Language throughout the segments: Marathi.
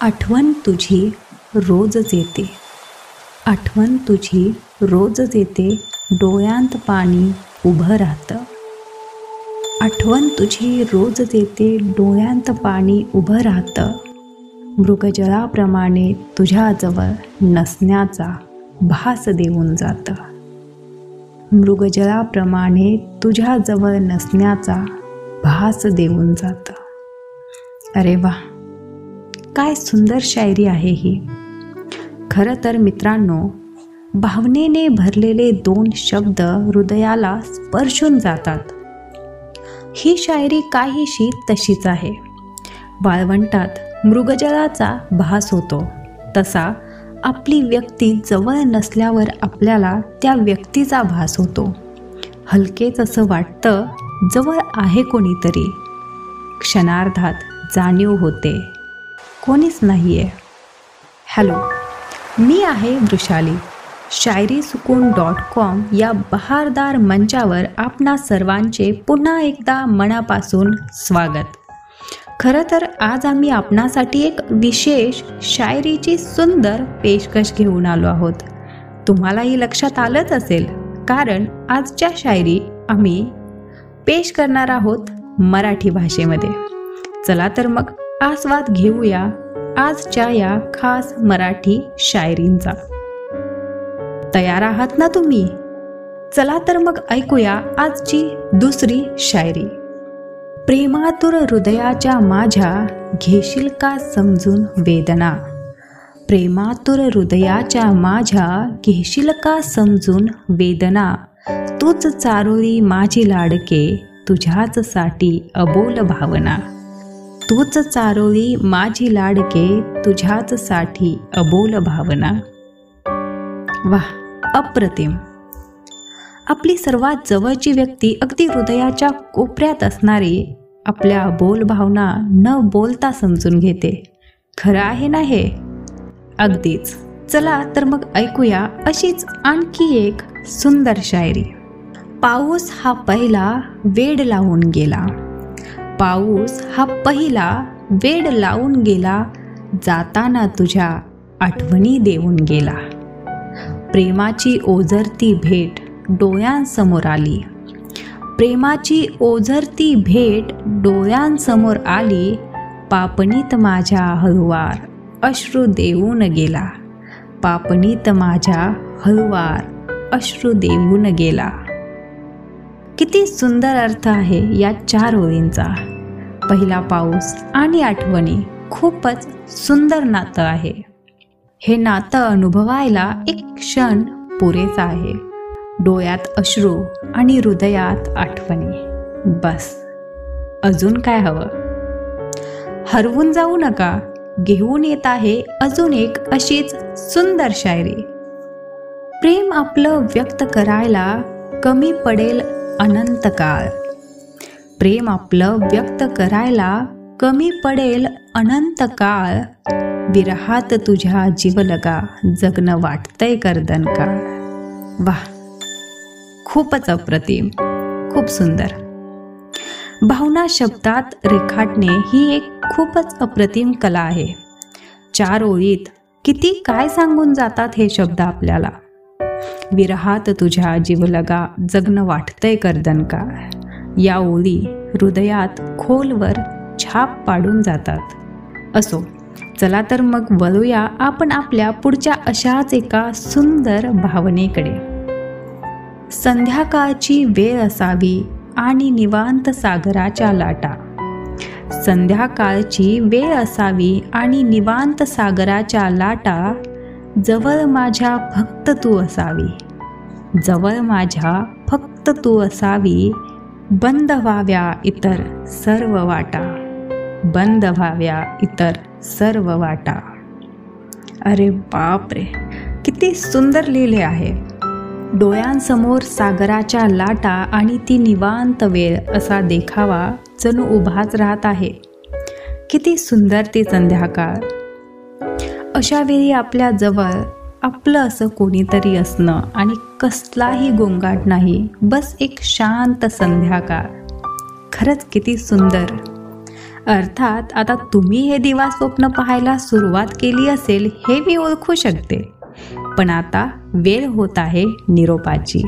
आठवण तुझी रोजच येते. आठवण तुझी रोजच येते डोळ्यांत पाणी उभं राहतं. आठवण तुझी रोजच येते डोळ्यांत पाणी उभं राहतं. मृगजळाप्रमाणे तुझ्याजवळ नसण्याचा भास देऊन जातं. मृगजळाप्रमाणे तुझ्याजवळ नसण्याचा भास देऊन जातं. अरे वा! काय सुंदर शायरी आहे ही. खरं तर मित्रांनो भावनेने भरलेले दोन शब्द हृदयाला स्पर्शून जातात. ही शायरी काहीशी तशीच आहे. वाळवंटात मृगजळाचा भास होतो. तसा आपली व्यक्ती जवळ नसल्यावर आपल्याला त्या व्यक्तीचा भास होतो. हलकेच असं वाटतं जवळ आहे कोणीतरी. क्षणार्धात जाणीव होते. कोणीच नाही आहे हॅलो मी आहे वृषाली शायरी सुकून डॉट कॉम या बहारदार मंचावर आपणा सर्वांचे पुन्हा एकदा मनापासून स्वागत. खरं तर आज आम्ही आपणासाठी एक विशेष शायरीची सुंदर पेशकश घेऊन आलो आहोत. तुम्हालाही लक्षात आलंच असेल कारण आजच्या शायरी आम्ही पेश करणार आहोत मराठी भाषेमध्ये. चला तर मग आस्वाद घेऊया आजच्या या खास मराठी शायरींचा. तयार आहात ना तुम्ही? चला तर मग ऐकूया आजची दुसरी शायरी. प्रेमातुर हृदयाच्या माझ्या घेशील का समजून वेदना? प्रेमातुर हृदयाच्या माझ्या घेशील का समजून वेदना? तूच चारोळी माझी लाडके तुझ्याच साठी अबोल भावना. तूच चारोळी माझी लाडके तुझ्याच साठी अबोल भावना. वा अप्रतिम. आपली सर्वात जवळची व्यक्ती अगदी हृदयाच्या कोपऱ्यात असणारी आपल्या बोल भावना न बोलता समजून घेते. खरं आहे ना हे? अगदीच. चला तर मग ऐकूया अशीच आणखी एक सुंदर शायरी. पाऊस हा पहिला वेड लावून गेला. पाऊस हा पहिला वेड लावून गेला जाताना तुझ्या आठवणी देऊन गेला. प्रेमाची ओझरती भेट डोळ्यांसमोर आली. प्रेमाची ओझरती भेट डोळ्यांसमोर आली पापणीत माझ्या हळुवार अश्रू देऊन गेला. पापणीत माझ्या हळुवार अश्रू देऊन गेला. किती सुंदर अर्थ आहे या चार ओळींचा. पहिला पाऊस आणि आठवणी खूपच सुंदर नातं आहे. हे नातं अनुभवायला एक क्षण पुरेसा आहे. डोळ्यात अश्रू आणि हृदयात आठवणी. बस. अजून काय हवं? हरवून जाऊ नका. घेऊन येत आहे अजून एक अशीच सुंदर शायरी. प्रेम आपलं व्यक्त करायला कमी पडेल अनंत काळ. प्रेम आपलं व्यक्त करायला कमी पडेल अनंत काळ. विरहात तुझ्या जीवलगा जगणं वाटतंय करदन का वा खूपच अप्रतिम खूप सुंदर. भावना शब्दात रेखाटणे ही एक खूपच अप्रतिम कला आहे. चार ओळीत किती काय सांगून जातात हे शब्द आपल्याला? विरहात तुझ्या जीवलगा जगणं वाटतंय कर्दन का या ओळी हृदयात खोलवर छाप पाडून जातात. असो चला तर मग वळूया आपण आपल्या पुढच्या अशाच एका सुंदर भावनेकडे. संध्याकाळची वेळ असावी आणि निवांत सागराच्या लाटा. संध्याकाळची वेळ असावी आणि निवांत सागराच्या लाटा जवळ माझ्या फक्त तू असावी. जवळ माझ्या फक्त तू असावी बंद व्हाव्या इतर सर्व वाटा. बंद व्हाव्या इतर सर्व वाटा. अरे बाप रे किती सुंदर लिहिले आहे. डोळ्यांसमोर सागराच्या लाटा आणि ती निवांत वेळ असा देखावा जणू उभाच राहत आहे. किती सुंदर ती संध्याकाळ. अशा वेळी आपल्या जवळ आपलं असं कोणीतरी असणं आणि कसलाही गोंगाट नाही बस एक शांत संध्याकाळ. खरंच किती सुंदर. अर्थात आता तुम्ही हे दिवा स्वप्न पाहायला सुरुवात केली असेल हे मी ओळखू शकते. पण आता वेळ होत आहे निरोपाची.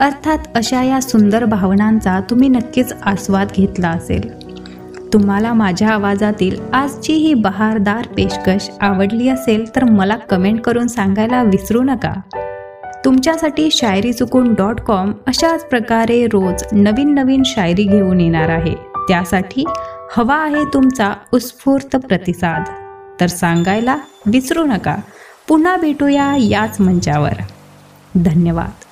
अर्थात अशा या सुंदर भावनांचा तुम्ही नक्कीच आस्वाद घेतला असेल. तुम्हाला माझ्या आवाजातील आजची ही बहारदार पेशकश आवडली असेल तर मला कमेंट करून सांगायला विसरू नका. तुमच्यासाठी शायरी चुकून डॉट कॉम अशाच प्रकारे रोज नवीन नवीन शायरी घेऊन येणार आहे. त्यासाठी हवा आहे तुमचा उत्स्फूर्त प्रतिसाद. तर सांगायला विसरू नका. पुन्हा भेटूया याच मंचावर. धन्यवाद.